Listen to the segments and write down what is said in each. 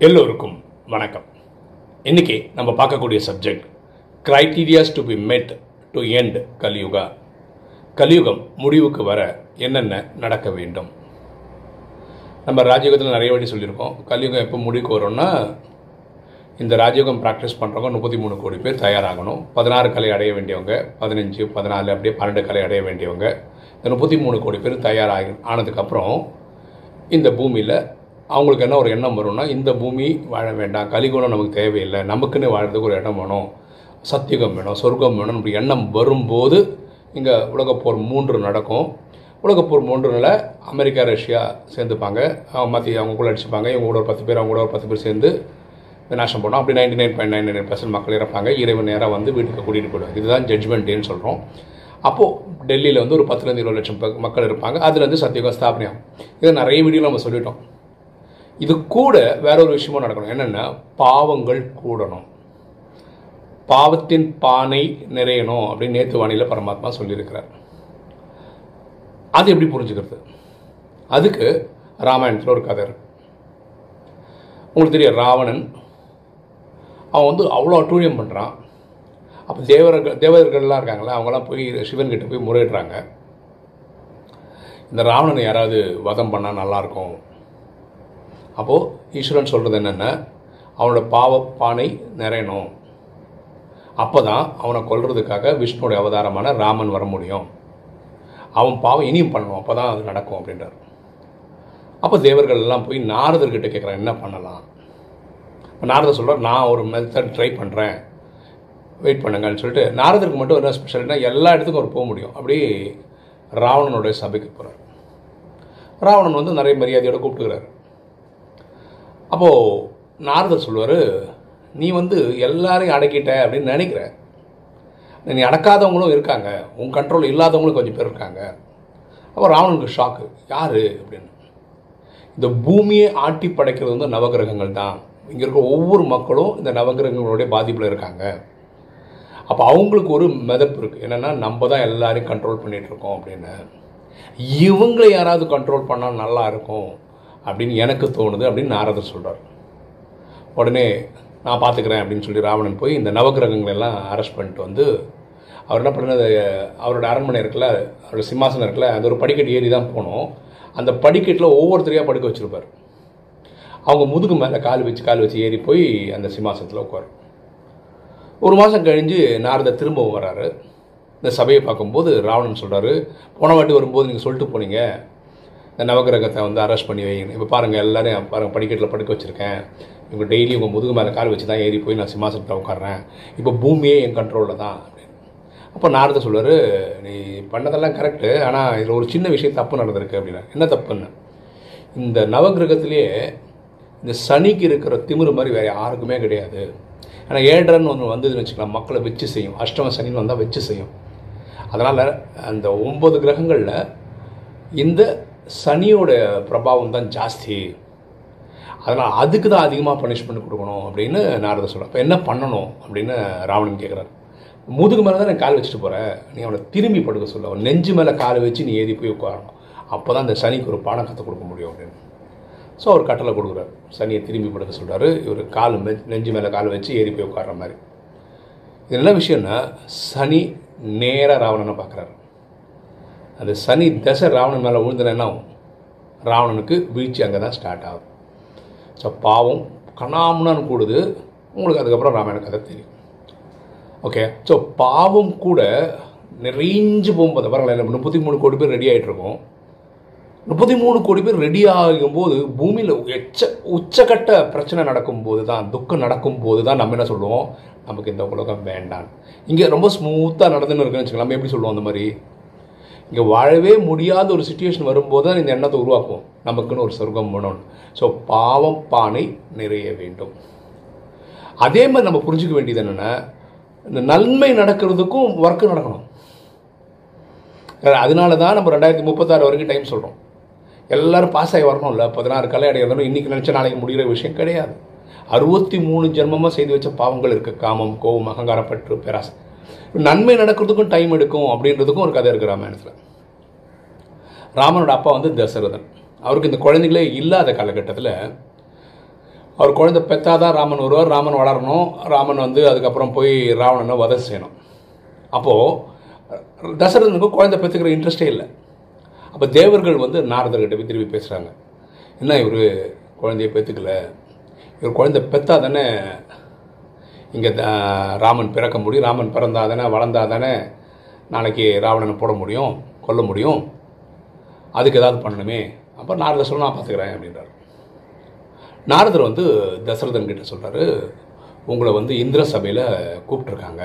எல்லோருக்கும் வணக்கம். இன்றைக்கி நம்ம பார்க்கக்கூடிய subject criterias to be met to end Kaliyuga. கலியுகம் முடிவுக்கு வர என்னென்ன நடக்க வேண்டும்? நம்ம ராஜயோகத்தில் நிறைய வாட்டி சொல்லியிருக்கோம் கலியுகம் எப்போ முடிவுக்கு வரும்னா இந்த ராஜயோகம் ப்ராக்டிஸ் பண்ணுறவங்க முப்பத்தி மூணு கோடி பேர் தயாராகணும். பதினாறு கலை அடைய வேண்டியவங்க பதினஞ்சு பதினாலு அப்படியே பன்னெண்டு கலை அடைய வேண்டியவங்க இந்த முப்பத்தி மூணு கோடி பேர் தயாராகி ஆனதுக்கப்புறம் இந்த பூமியில் அவங்களுக்கு என்ன ஒரு எண்ணம் வரும்னா இந்த பூமி வாழ வேண்டாம் கலிகுணம் நமக்கு தேவையில்லை நமக்குன்னு வாழறதுக்கு ஒரு இடம் வேணும் சத்தியுகம் வேணும் சொர்க்கம் வேணும் அப்படி எண்ணம் வரும்போது இங்கே உலகப்போர் மூன்று நடக்கும். உலகப்போர் மூன்றுல அமெரிக்கா ரஷ்யா சேர்ந்துப்பாங்க. அவங்க அவங்க கூட அடிச்சுப்பாங்க. இவங்க கூட ஒரு பத்து பேர் அவங்க கூட ஒரு பத்து பேர் சேர்ந்து விநாசம் பண்ணோம். அப்படி ninety nine point nine nine percent மக்கள் இறப்பாங்க. இறைவன் நேராக வந்து வீட்டுக்கு கூட்டிகிட்டு போயிடுவாங்க. இதுதான் ஜட்ஜ்மெண்ட் டேன்னு சொல்கிறோம் அப்போது டெல்லியில் வந்து ஒரு பத்துலேருந்து இருபது லட்சம் மக்கள் இருப்பாங்க. அதுலேருந்து சத்தியுகம் ஸ்தாபனை இதை நிறைய வீடியோ நம்ம சொல்லிட்டோம். இது கூட வேற ஒரு விஷயமும் நடக்கணும். என்னென்னா பாவங்கள் கூடணும். பாவத்தின் பானை நிறையணும் அப்படின்னு நேற்று வாணியில் பரமாத்மா சொல்லியிருக்கிறார். அது எப்படி புரிஞ்சுக்கிறது? அதுக்கு ராமாயணத்தில் ஒரு கதை இருக்கு. உங்களுக்கு தெரியும் ராவணன் அவன் வந்து அவ்வளோ அட்டூழியம் பண்ணுறான் அப்போ தேவர்கள் தேவர்கள்லாம் இருக்காங்களே அவங்களாம் போய் சிவன் கிட்ட போய் முறையிடுறாங்க. இந்த ராவணனை யாராவது வதம் பண்ணால் நல்லாயிருக்கும் அப்போது ஈஸ்வரன் சொல்கிறது என்னென்ன அவனோட பாவ பானை நிறையணும். அப்போ தான் அவனை கொல்றதுக்காக விஷ்ணுடைய அவதாரமான ராமன் வர முடியும். அவன் பாவம் இனியும் பண்ணணும் அப்போ தான் அது நடக்கும் அப்படின்றார். அப்போ தேவர்கள் எல்லாம் போய் நாரதர்கிட்ட கேட்குறேன் என்ன பண்ணலாம்? நாரதர் சொல்கிறார் நான் ஒரு மெத்தட் ட்ரை பண்ணுறேன் வெயிட் பண்ணுங்கன்னு சொல்லிட்டு நாரதருக்கு மட்டும் என்ன ஸ்பெஷல்னா எல்லா இடத்துக்கும் அவர் போக முடியும். அப்படி ராவணனுடைய சபைக்கு போகிறார் ராவணன் வந்து நிறைய மரியாதையோட கூப்பிட்டுக்கிறார். அப்போது நாரதர் சொல்லுவார் நீ வந்து எல்லாரையும் அடக்கிட்ட அப்படின்னு நினைக்கிற. நீ அடக்காதவங்களும் இருக்காங்க. உன் கண்ட்ரோல் இல்லாதவங்களும் கொஞ்சம் பேர் இருக்காங்க. அப்போ ராவணனுக்கு ஷாக்கு யார்? அப்படின்னு. இந்த பூமியை ஆட்டி படைக்கிறது வந்து நவகிரகங்கள் தான். இங்கே இருக்கிற ஒவ்வொரு மக்களும் இந்த நவகிரகங்களுடைய பாதிப்பில் இருக்காங்க. அப்போ அவங்களுக்கு ஒரு மிதப்பு இருக்குது என்னென்னா நம்ம தான் எல்லாரையும் கண்ட்ரோல் பண்ணிகிட்ருக்கோம் அப்படின்னு. இவங்களை யாராவது கண்ட்ரோல் பண்ணால் நல்லா இருக்கும். அப்படின்னு எனக்கு தோணுது அப்படின்னு நாரதர் சொல்கிறார் உடனே நான் பார்த்துக்கிறேன் அப்படின்னு சொல்லி ராவணன் போய் இந்த நவகிரகங்களை எல்லாம் அரெஸ்ட் பண்ணிட்டு வந்து அவர் என்ன பண்ணது அவரோட அரண்மனை இருக்குல்ல அவரோட சிம்மாசனம் இருக்குல்ல அந்த ஒரு படிக்கட்டு ஏறி தான் போனோம். அந்த படிக்கட்டில் ஒவ்வொருத்தரையாக படுக்க வச்சிருப்பார். அவங்க முதுகு மேலே கால் வச்சு கால் வச்சு ஏறி போய் அந்த சிம்மாசனத்தில் உட்கார். ஒரு மாதம் கழிஞ்சு நாரத திரும்பவும் வராரு. இந்த சபையை பார்க்கும்போது ராவணன் சொல்கிறாரு போன வாட்டி வரும்போது நீங்கள் சொல்லிட்டு போனீங்க. இந்த நவகிரகத்தை வந்து அரெஸ்ட் பண்ணி வைங்க. இப்போ பாருங்கள் எல்லோரும் பாருங்கள் படிக்கட்டில் படுக்க வச்சுருக்கேன். இப்போ டெய்லி உங்கள் முதுகு மேலே கால் வச்சு தான் ஏறி போய் நான் சிம்மாசனத்தில் உட்காடுறேன் இப்போ பூமியே என் கண்ட்ரோலில் தான் அப்படின்னு. அப்போ நாரத சொல்வார் நீ பண்ணதெல்லாம் கரெக்டு ஆனால் இதில் ஒரு சின்ன விஷயம் தப்பு நடந்திருக்கு அப்படின்னா என்ன தப்புன்னு? இந்த நவகிரகத்திலேயே இந்த சனிக்கு இருக்கிற திமிரு மாதிரி வேறு யாருக்குமே கிடையாது. ஆனால் ஏழரன் ஒன்று வந்ததுன்னு வச்சுக்கலாம் மக்களை வச்சு செய்யும். அஷ்டம சனின்னு வந்தால் வச்சு செய்யும். அதனால் அந்த ஒம்பது கிரகங்களில் இந்த சனியோட பிரபாவம் தான் ஜாஸ்தி. அதனால் அதுக்கு தான் அதிகமாக பனிஷ்மெண்ட் கொடுக்கணும் அப்படின்னு நாரதர் சொல்கிறேன் இப்போ என்ன பண்ணணும் அப்படின்னு ராவணன் கேட்குறாரு முதுகு மேலே தான் நான் கால் வச்சுட்டு போகிறேன் நீ அவனை திரும்பி படுக்க சொல்ல. அவன் நெஞ்சு மேலே கால் வச்சு நீ ஏறி போய் உட்காரணும். அப்போ தான் இந்த சனிக்கு ஒரு பாடம் கற்றுக் கொடுக்க முடியும் அப்படின்னு. ஸோ அவர் கட்டளை கொடுக்குறாரு. சனியை திரும்பி படுக்க சொல்கிறாரு இவர் கால் நெஞ்சு மேலே கால் வச்சு ஏறி போய் உட்கார்ற மாதிரி. இது என்ன விஷயம்னா சனி நேராக ராவணனை பார்க்குறாரு அந்த சனி தசை ராவணன் மேலே விழுந்தன ராவணனுக்கு வீழ்ச்சி அங்கே தான் ஸ்டார்ட் ஆகும். ஸோ பாவம் கணாமுனான்னு கூடுது. உங்களுக்கு அதுக்கப்புறம் ராமாயண கதை தெரியும். ஓகே ஸோ பாவம் கூட நிறைஞ்சு போகும்போது பாருங்களேன் முப்பத்தி மூணு கோடி பேர் ரெடி ஆகிட்ருக்கோம் முப்பத்தி மூணு கோடி பேர் ரெடி ஆகும்போது பூமியில் எச்ச உச்சக்கட்ட பிரச்சனை நடக்கும்போது தான் துக்கம் நடக்கும்போது தான் நம்ம என்ன சொல்லுவோம்? நமக்கு இந்த உலகம் வேண்டாம். இங்கே ரொம்ப ஸ்மூத்தாக நடந்துன்னு இருக்குன்னு வச்சுக்கலாம் நம்ம எப்படி சொல்லுவோம் அந்த மாதிரி? இங்கே வாழவே முடியாத ஒரு சுச்சுவேஷன் வரும்போது தான் இந்த எண்ணத்தை உருவாக்குவோம். நமக்குன்னு ஒரு சொர்க்கம் வேணும்னு ஸோ பாவம் பானை நிறைய வேண்டும். அதே மாதிரி நம்ம புரிஞ்சுக்க வேண்டியது என்னென்னா இந்த நன்மை நடக்கிறதுக்கும் ஒர்க்கு நடக்கணும். அதனால தான் நம்ம ரெண்டாயிரத்தி முப்பத்தாறு வரைக்கும் டைம் சொல்கிறோம் எல்லாரும் பாஸ் ஆகி வரணும்ல. பதினாறு கலை அடையணும் இன்றைக்கி நினச்ச நாளைக்கு முடிகிற விஷயம் கிடையாது. அறுபத்தி மூணு ஜென்மமாக செய்து வச்ச பாவங்கள் இருக்குது காமம் கோபம் அகங்காரப்பற்று பேராசை. நன்மை நடக்கிறதுக்கும் டைம் எடுக்கும் அப்படின்றதுக்கும் ஒரு கதை இருக்குது ராமாயணத்தில். ராமனோட அப்பா வந்து தசரதன் அவருக்கு இந்த குழந்தைகளே இல்லாத காலகட்டத்தில் அவர் குழந்தை பெத்தாதான் ராமன் வருவார் ராமன் வளரணும் ராமன் வந்து அதுக்கப்புறம் போய் ராவணனை வதை செய்யணும். அப்போது தசரதனுக்கு குழந்தை பெற்றுக்கிற இன்ட்ரெஸ்டே இல்லை. அப்போ தேவர்கள் வந்து நாரதர்கிட்ட போய் திரும்பி பேசுகிறாங்க என்ன இவர் குழந்தைய பெற்றுக்கல இவர் குழந்தை பெற்றா தானே இங்கே ராமன் பிறக்க முடியும். ராமன் பிறந்தா தானே வளர்ந்தா தானே நாளைக்கு ராவணனை போட முடியும் கொல்ல முடியும். அதுக்கு ஏதாவது பண்ணணுமே. அப்போ நாரதர் சொல்ல நான் பார்த்துக்கிறேன் அப்படின்றார். நாரதர் வந்து தசரதன் கிட்ட சொல்கிறாரு உங்களை வந்து இந்திர சபையில் கூப்பிட்ருக்காங்க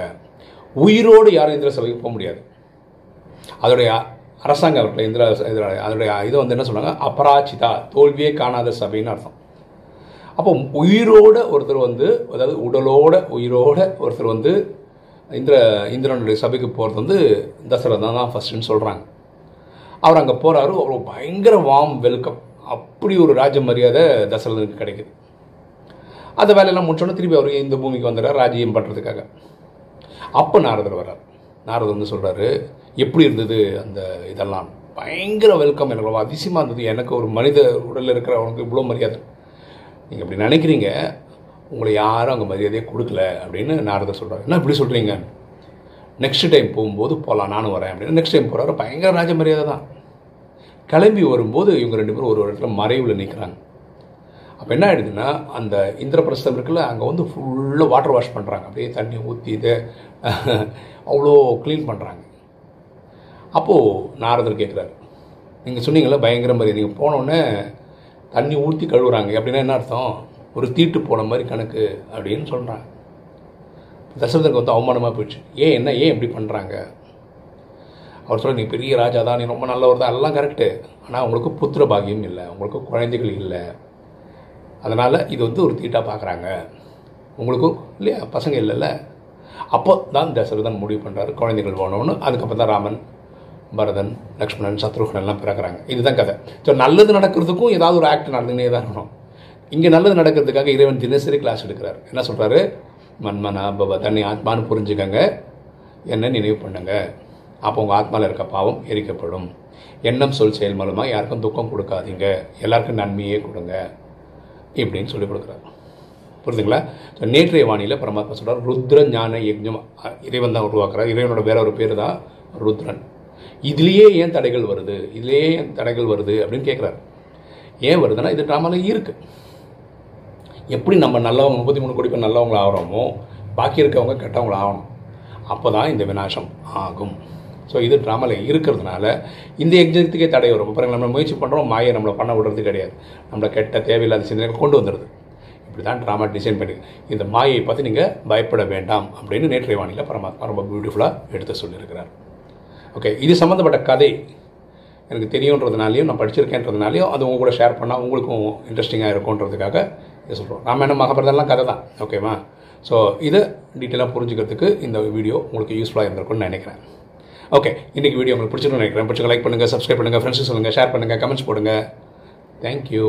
உயிரோடு யாரும் இந்திர சபைக்கு போக முடியாது. அதோடைய அரசாங்கம் இருக்குல்ல இந்திர அதோடைய இதை வந்து என்ன சொல்கிறாங்க அபராஜிதா தோல்வியே காணாத சபைன்னு அர்த்தம். அப்போ உயிரோட ஒருத்தர் வந்து அதாவது உடலோட உயிரோட ஒருத்தர் வந்து இந்திர இந்திரனுடைய சபைக்கு போகிறது வந்து தசரதன் தான் ஃபஸ்ட்டுன்னு சொல்கிறாங்க அவர் அங்கே போகிறாரு அவர் பயங்கர வார்ம் வெல்கம் அப்படி ஒரு ராஜ மரியாதை தசரதனுக்கு கிடைக்குது. அந்த வேலையெல்லாம் முடிச்சோன்னே திருப்பி அவர் இந்த பூமிக்கு வந்துடுறார் ராஜ்யம் பண்ணுறதுக்காக அப்போ நாரதர் வர்றார். நாரதர் வந்து சொல்கிறாரு எப்படி இருந்தது அந்த இதெல்லாம்? பயங்கர வெல்கம் எனக்கு ரொம்ப அதிசயமாக இருந்தது. எனக்கு ஒரு மனித உடலில் இருக்கிறவனுக்கு இவ்வளோ மரியாதை. நீங்கள் அப்படி நினைக்கிறீங்க உங்களை யாரும் அங்கே மரியாதையை கொடுக்கல அப்படின்னு நாரதர் சொல்கிறார் என்ன இப்படி சொல்கிறீங்க நெக்ஸ்ட் டைம் போகும்போது போகலாம் நானும் வரேன் அப்படின்னு. நெக்ஸ்ட் டைம் போகிறாரு பயங்கர ராஜ மரியாதை தான். கிளம்பி வரும்போது இவங்க ரெண்டு பேரும் ஒரு இடத்துல மறைவில் நிற்கிறாங்க அப்போ என்ன ஆகிடுதுன்னா அந்த இந்திரபிரஸ்தம் இருக்குல்ல அங்கே வந்து ஃபுல்லாக வாட்டர் வாஷ் பண்ணுறாங்க அப்படியே தண்ணி ஊற்றி இதை அவ்வளோ க்ளீன் பண்ணுறாங்க அப்போது நாரதர் கேட்குறாரு நீங்கள் சொன்னீங்களே பயங்கர மாதிரி நீங்கள் போனோடனே தண்ணி ஊற்றி கழுவுறாங்க. அப்படின்னா என்ன அர்த்தம்? ஒரு தீட்டு போன மாதிரி கணக்கு அப்படின்னு சொல்கிறாங்க தசரதனுக்கு வந்து அவமானமாக போயிடுச்சு. ஏன் என்ன ஏன் இப்படி பண்ணுறாங்க அவர் சொல்ல நீ பெரிய ராஜா தான் நீ ரொம்ப நல்லவர் தான். எல்லாம் கரெக்டு ஆனால் உங்களுக்கு புத்திர பாகியம் இல்லை. உங்களுக்கு குழந்தைகள் இல்லை. அதனால் இது வந்து ஒரு தீட்டாக பார்க்குறாங்க உங்களுக்கும் இல்லையா? பசங்க இல்லைல்ல? அப்போ தான் தசரதன் முடிவு பண்ணுறாரு குழந்தைகள் வேணும்னு. அதுக்கப்புறம் தான் ராமன் பரதன் லக்ஷ்மணன் சத்ருகன் எல்லாம் பிறக்கிறாங்க. இதுதான் கதை. ஸோ நல்லது நடக்கிறதுக்கும் ஏதாவது ஒரு ஆக்ட் நடந்துகிட்டே தான் இருக்கணும். இங்கே நல்லது நடக்கிறதுக்காக இறைவன் தினசரி கிளாஸ் எடுக்கிறார். என்ன சொல்கிறாரு மன்மனா பவ தன்னை ஆத்மான்னு புரிஞ்சுக்கங்க. என்ன நினைவு பண்ணுங்க. அப்போ உங்கள் ஆத்மாவில் இருக்க பாவம் எரிக்கப்படும். எண்ணம் சொல் செயல் மூலமாக யாருக்கும் துக்கம் கொடுக்காதீங்க. எல்லாருக்கும் நன்மையே கொடுங்க. இப்படின்னு சொல்லி கொடுக்குறாரு. புரியுதுங்களா ஸோ நேற்றைய வாணியில் பரமாத்மா சொல்கிறார் ருத்ர ஞான யஜ்ஞம். இறைவன் தான் உருவாக்குறார். இறைவனோட வேற ஒரு பேர் தான் ருத்ரன். இதுலேயே ஏன் தடைகள் வருது? இதுலேயே ஏன் தடைகள் வருது அப்படின்னு கேட்குறாரு ஏன் வருதுன்னா இது ட்ராமாவில் இருக்குது எப்படி நம்ம நல்லவங்க முப்பத்தி மூணு கோடி பேர் நல்லவங்கள ஆகிறோமோ பாக்கி இருக்கவங்க கெட்டவங்கள ஆகணும். அப்போ தான் இந்த விநாசம் ஆகும். ஸோ இது ட்ராமாவில் இருக்கிறதுனால இந்த எக்ஸத்துக்கே தடை வரும். பிறகு நம்ம முயற்சி பண்ணுறோம் மாயை நம்மளை பண்ண விடுறது கிடையாது. நம்மளை கெட்ட தேவையில்லாத சிந்தனைகள் கொண்டு வந்துடுது இப்படி தான் ட்ராமா டிசைன் பண்ணி இந்த மாயை பற்றி நீங்கள் பயப்பட வேண்டாம் அப்படின்னு நேற்றைய வானிலை பரமாத்மா ரொம்ப பியூட்டிஃபுல்லாக எடுத்து சொல்லியிருக்கிறார். ஓகே இது சம்மந்தப்பட்ட கதை. எனக்கு தெரியுன்றதுனாலையும் நான் படிச்சிருக்கேன்றதுனாலையும் அது உங்க கூட ஷேர் பண்ணால் உங்களுக்கும் இன்ட்ரெஸ்டிங்காக இருக்கும்ன்றதுக்காக இதை சொல்கிறோம் ராமாயணம் மகாபாரதம்லாம் கதை தான். ஓகேவா ஸோ இதை டீட்டெயிலாக புரிஞ்சுக்கிறதுக்கு இந்த வீடியோ உங்களுக்கு யூஸ்ஃபுல்லாக இருந்திருக்கும்னு நினைக்கிறேன். ஓகே இன்றைக்கி வீடியோ உங்களுக்கு பிடிச்சிருக்கும்னு நினைக்கிறேன். பிடிச்சிங்க லைக் பண்ணுங்கள் சப்ஸ்கிரைப் பண்ணுங்கள் ஃப்ரெண்ட்ஸுக்கு சொல்லுங்கள் ஷேர் பண்ணுங்கள் கமெண்ட்ஸ் போடுங்க. தேங்க்யூ